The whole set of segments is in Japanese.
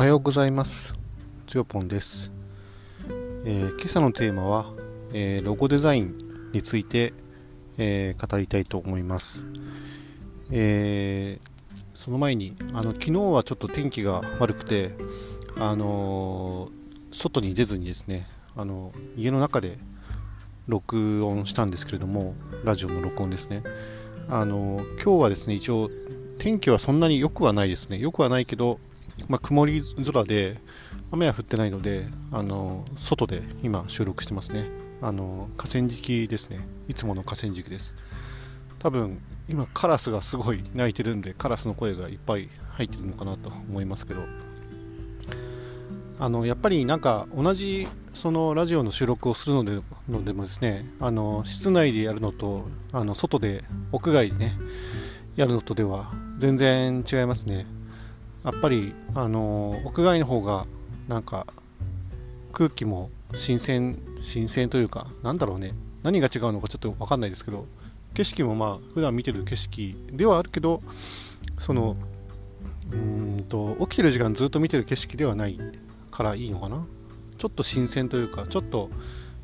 はようございます。つよぽんです、えー、今朝のテーマは、えー、ロゴデザインについて、えー、語りたいと思います、えその前にあの昨日はちょっと天気が悪くてあの外に出ずにですねあの家の中で録音したんですけれどもラジオの録音ですね。あの今日はですね一応天気はそんなに良くはないですね。良くはないけどまあ、曇り空で雨は降ってないのであの外で今収録してますね。あの河川敷ですね。いつもの河川敷です。多分今カラスがすごい鳴いてるんでカラスの声がいっぱい入ってるのかなと思いますけど。あのやっぱりなんか同じそのラジオの収録をするのでのでもですねあの室内でやるのとあの外で屋外でねやるのとでは全然違いますね。やっぱりあの屋外の方がなんか空気も新鮮新鮮というかなんだろうね。何が違うのかちょっと分かんないですけど景色もまあ普段見てる景色ではあるけどそのうんと起きてる時間ずっと見てる景色ではないからいいのかな。ちょっと新鮮というかちょっと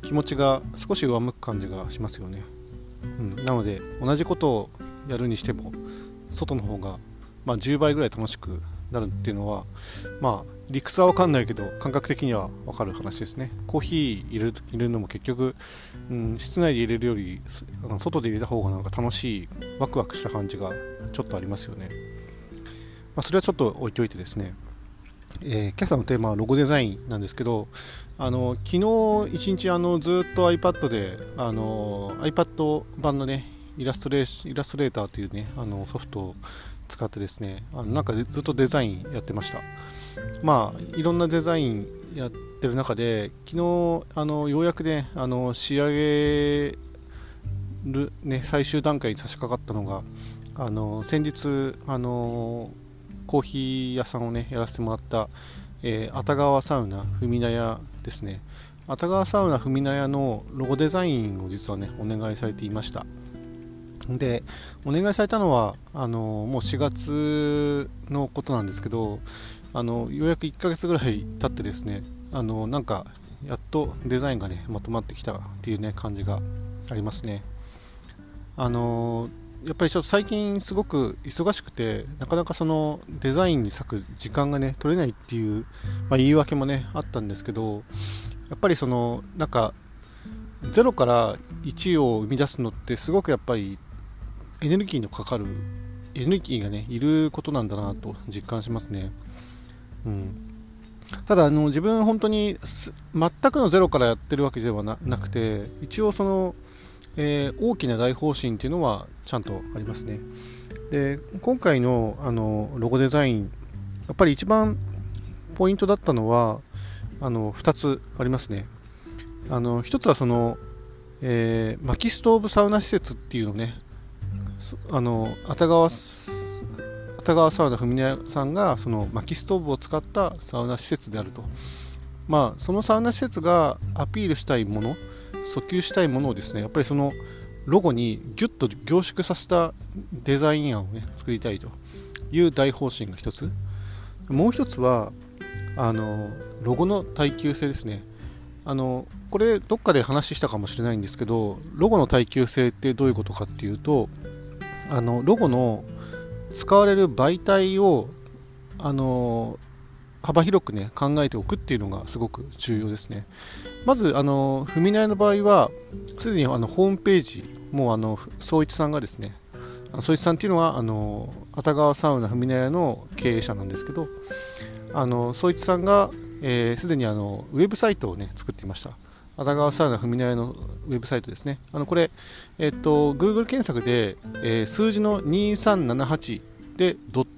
気持ちが少し上向く感じがしますよね、うん、なので同じことをやるにしても外の方が、まあ、10倍ぐらい楽しくなるっていうのはまあ理屈は分かんないけど感覚的には分かる話ですね。コーヒー入れる入れるのも結局、うん、室内で入れるより外で入れた方がなんか楽しいワクワクした感じがちょっとありますよね、まあ、それはちょっと置いといてですね。えー、今朝のテーマはロゴデザインなんですけどあの昨日一日あのずっと iPad であの iPad 版のねイラストレイラストレーターというねあのソフトを使ってですねあのなんかずっとデザインやってました。まあいろんなデザインやってる中で昨日あのようやくねあの仕上げる、ね、最終段階に差し掛かったのがあの先日あのコーヒー屋さんをねやらせてもらった、えー、熱川サウナふみな屋ですね。熱川サウナふみな屋のロゴデザインを実はねお願いされていましたでお願いされたのはあのもう4月のことなんですけどあのようやく1ヶ月ぐらい経ってですねあのなんかやっとデザインがねまとまってきたっていうね感じがありますね。あのやっぱりちょっと最近すごく忙しくてなかなかそのデザインに割く時間がね取れないっていう、まあ、言い訳もねあったんですけどやっぱりそのなんか0から1を生み出すのってすごくやっぱりエネルギーのかかるエネルギーがねいることなんだなと実感しますね。うん、ただあの自分本当に全くのゼロからやってるわけではなくて一応その、えー、大きな大方針っていうのはちゃんとありますね。で今回のあのロゴデザインやっぱり一番ポイントだったのはあの2つありますね。あの1つはその、えー、薪ストーブサウナ施設っていうのをねあの熱川熱川サウナ文宮さんがその薪ストーブを使ったサウナ施設であると、まあ、そのサウナ施設がアピールしたいもの訴求したいものをですねやっぱりそのロゴにギュッと凝縮させたデザイン案をね作りたいと。いう大方針が一つ。もう一つはあのロゴの耐久性ですね。あのこれどっかで話したかもしれないんですけどロゴの耐久性ってどういうことかっていうとあのロゴの使われる媒体をあの幅広くね考えておくっていうのがすごく重要ですね。まずあの踏み台の場合はすでにあのホームページもうあの総一さんがですね総一さんっていうのはあの熱川サウナ踏み台の経営者なんですけどあの総一さんがすで、えー、にあのウェブサイトをね作っていました。熱川サウナ踏み台のウェブサイトですね。あのこれ、えっと、Google 検索で、えー、数字の2378で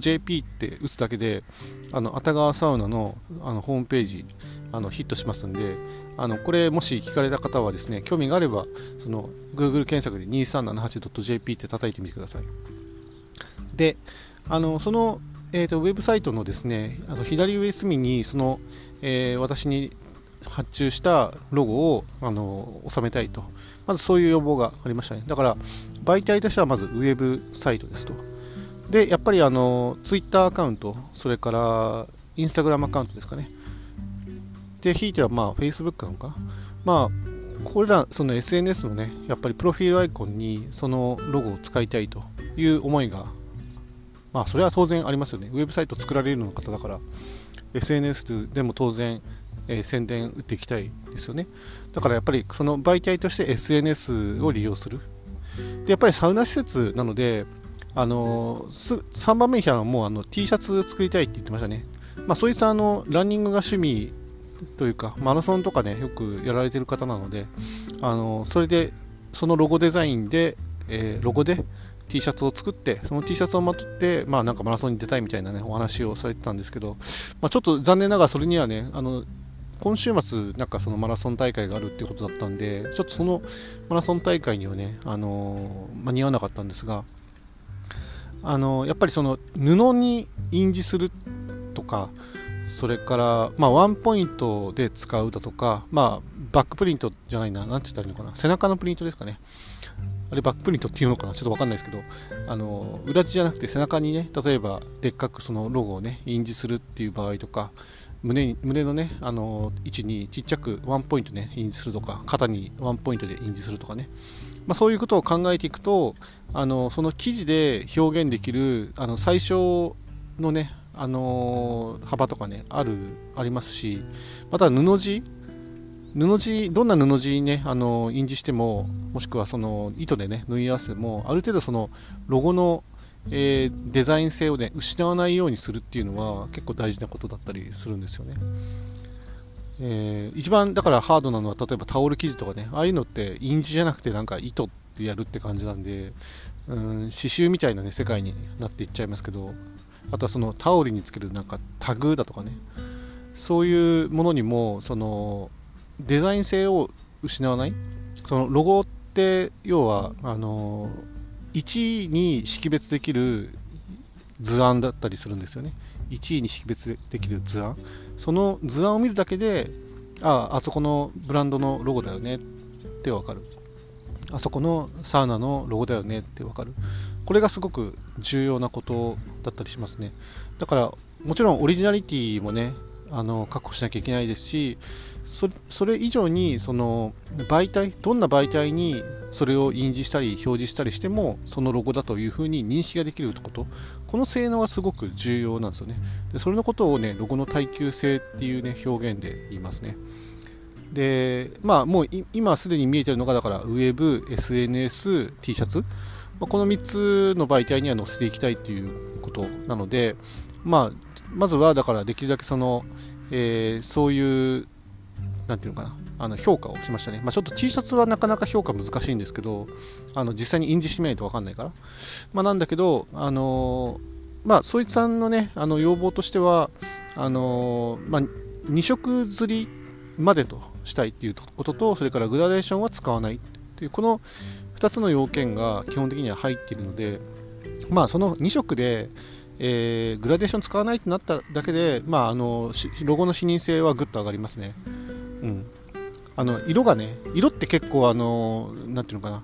.jp って打つだけで、あの、熱川サウナのあのホームページ、あのヒットしますんで、あのこれもし聞かれた方はですね、興味があれば、その Google 検索で 2378.jp って叩いてみてください。で、あのその、えーと、ウェブサイトのですね、あの左上隅にその、えー、私に発注したロゴをあの収めたいとまずそういう要望がありましたねだから媒体としてはまずウェブサイトですとでやっぱりあのツイッターアカウントそれからインスタグラムアカウントですかね。で、ひいてはまあ Facebook なのかな。まあ、これらその SNS のね、やっぱりプロフィールアイコンにそのロゴを使いたいという思いが、まあそれは当然ありますよね。ウェブサイト作られるの方だから、SNS でも当然、えー、宣伝打っていきたいですよね。だからやっぱりその媒体として SNS を利用する。でやっぱりサウナ施設なので、あの3番目に来たのはもうあの T シャツ作りたいって言ってましたね。まあ、そいつはあのランニングが趣味というかマラソンとかねよくやられてる方なのであのそれでそのロゴデザインで、えー、ロゴで T シャツを作ってその T シャツをまとってまあなんかマラソンに出たいみたいなねお話をされてたんですけど、まあ、ちょっと残念ながらそれにはねあの今週末なんかそのマラソン大会があるっていうことだったんでちょっとそのマラソン大会にはねあの間に合わなかったんですがあのやっぱりその布に印字するとかそれから、まあ、ワンポイントで使うだとか、まあ、バックプリントじゃないな、なんて言ったらいいのかな、背中のプリントですかね。あれバックプリントっていうのかなちょっとわかんないですけど、あの、裏地じゃなくて背中にね、例えばでっかくそのロゴをね、印字するっていう場合とか、胸胸のね、あの、位置にちっちゃくワンポイントね、印字するとか、肩にワンポイントで印字するとかね、まあ、そういうことを考えていくと、あの、その記事で表現できる、あの、最小のね、あの、幅とかねあるありますしまた布地布地どんな布地にね、あの、印字してももしくはその糸でね縫い合わせてもある程度そのロゴの、えー、デザイン性をね失わないようにするっていうのは結構大事なことだったりするんですよね。えー、一番だからハードなのは例えばタオル生地とかねああいうのって印字じゃなくてなんか糸でやるって感じなんでうん刺繍みたいなね世界になっていっちゃいますけどあとはそのタオルにつけるなんかタグだとかねそういうものにもそのデザイン性を失わないそのロゴって要はあの1位に識別できる図案だったりするんですよね。1位に識別できる図案。その図案を見るだけであああそこのブランドのロゴだよねってわかる。あそこのサウナのロゴだよねってわかる。これがすごく重要なことだったりしますね。だからもちろんオリジナリティもねあの確保しなきゃいけないですしそれ以上にその媒体どんな媒体にそれを印字したり表示したりしてもそのロゴだというふうに認識ができること。この性能がすごく重要なんですよね。でそれのことをねロゴの耐久性っていうね表現で言いますね。でまあもう今すでに見えてるのがだからウェブ SNS、T シャツ。まこの3つの媒体には載せていきたいということなので、まあ、まずはだからできるだけその、えー、そういうなんていうのかなあの評価をしましたね、まあ、ちょっと T シャツはなかなか評価難しいんですけどあの実際に印字してみないと分かんないから、まあ、なんだけど、あのー、まあ、そいつさんのねあの要望としてはあのー、まあ、2色釣りまでとしたいっていうこととそれからグラデーションは使わないっていうこの2つの要件が基本的には入っているので、まあ、その2色で、えー、グラデーション使わないってなっただけで、まあ、あのロゴの視認性はぐっと上がりますね。うん、あの色がね、色って結構、あのなていうのかな、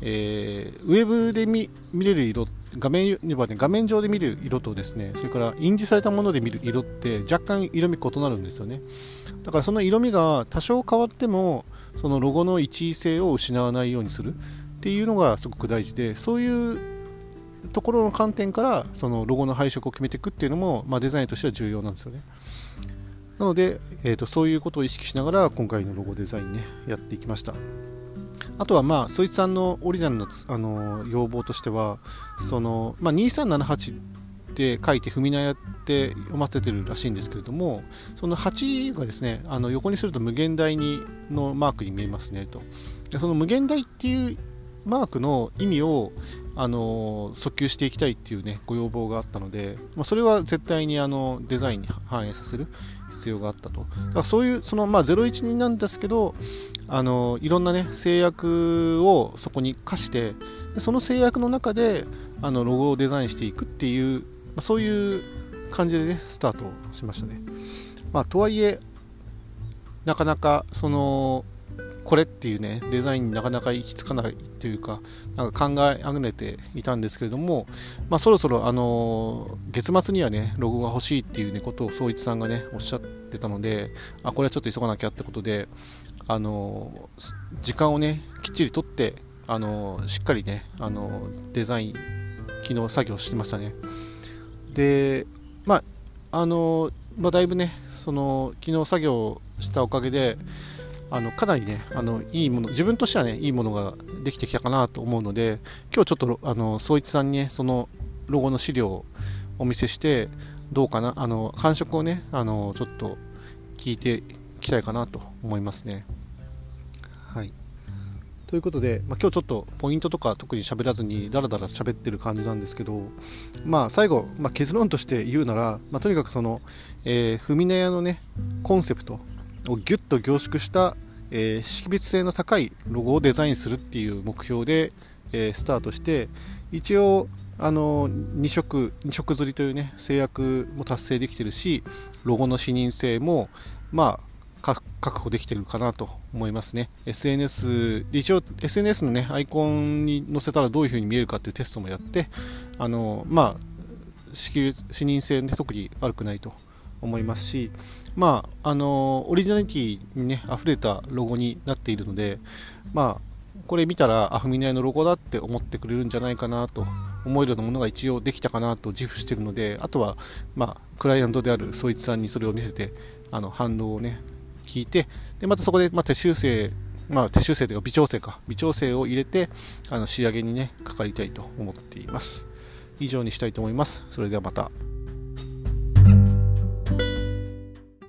えー、ウェブで見れる色、画面はね、画面上で見る色とですね、それから印字されたもので見る色って若干色味異なるんですよね。だからその色味が多少変わっても、そのロゴの一位性を失わないようにする。っていうのがすごく大事でそういうところの観点からそのロゴの配色を決めていくっていうのも、まあ、デザインとしては重要なんですよね。なので、えーと、そういうことを意識しながら今回のロゴデザインねやっていきました。あとはまあそいつさんのオリジナルのあの要望としてはその、まあ、2378って書いて踏み名やって読ませてるらしいんですけれどもその8がですねあの横にすると無限大にのマークに見えますねと。その無限大っていうマークの意味を、あの訴求していきたいっていうねご要望があったので、まあ、それは絶対にあのデザインに反映させる必要があったと。だからそういうその、まあ、012なんですけどあのいろんなね制約をそこに課してその制約の中であのロゴをデザインしていくっていう、まあ、そういう感じでねスタートしましたね、まあ、とはいえなかなかそのこれっていうねデザインになかなか行き着かないというかなんか考えあぐねていたんですけれども、まあ、そろそろあの月末にはねロゴが欲しいっていう、ね、ことを総一さんがねおっしゃってたのであこれはちょっと急がなきゃってことであの時間をねきっちりとってあのしっかりねあのデザイン昨日作業してましたね。でまああの、まあ、だいぶねその昨日作業したおかげであのかなりねあのいいもの自分としてはねいいものができてきたかなと思うので今日ちょっとあの総一さんにねそのロゴの資料をお見せしてどうかなあの感触をねあのちょっと聞いていきたいかなと思いますね。はい。ということで、まあ、今日ちょっとポイントとか特に喋らずにダラダラ喋ってる感じなんですけど、まあ、最後、まあ、結論として言うなら、まあ、とにかくその、えー、フミネ屋のねコンセプトをギュッと凝縮した、えー、識別性の高いロゴをデザインするっていう目標で、えー、スタートして一応あの2色 ,2 色釣りというね制約も達成できてるしロゴの視認性もまあ確保できてるかなと思いますね。SNS で、一応 SNS のね、アイコンに載せたらどういう風に見えるかっていうテストもやって、あの、まあ、視認性で特に悪くないと思いますし、まあ、あの、オリジナリティにね、溢れたロゴになっているので、まあ、これ見たら、アフミナイのロゴだって思ってくれるんじゃないかなと思えるようなものが一応できたかなと自負しているので、あとは、まあ、クライアントであるそいつさんにそれを見せて、あの反応をね、聞いて、で、またそこで、まあ、手修正、まあ、手修正というか微調整か、微調整を入れて、あの仕上げにね、かかりたいと思っています。以上にしたいと思います。それではまた。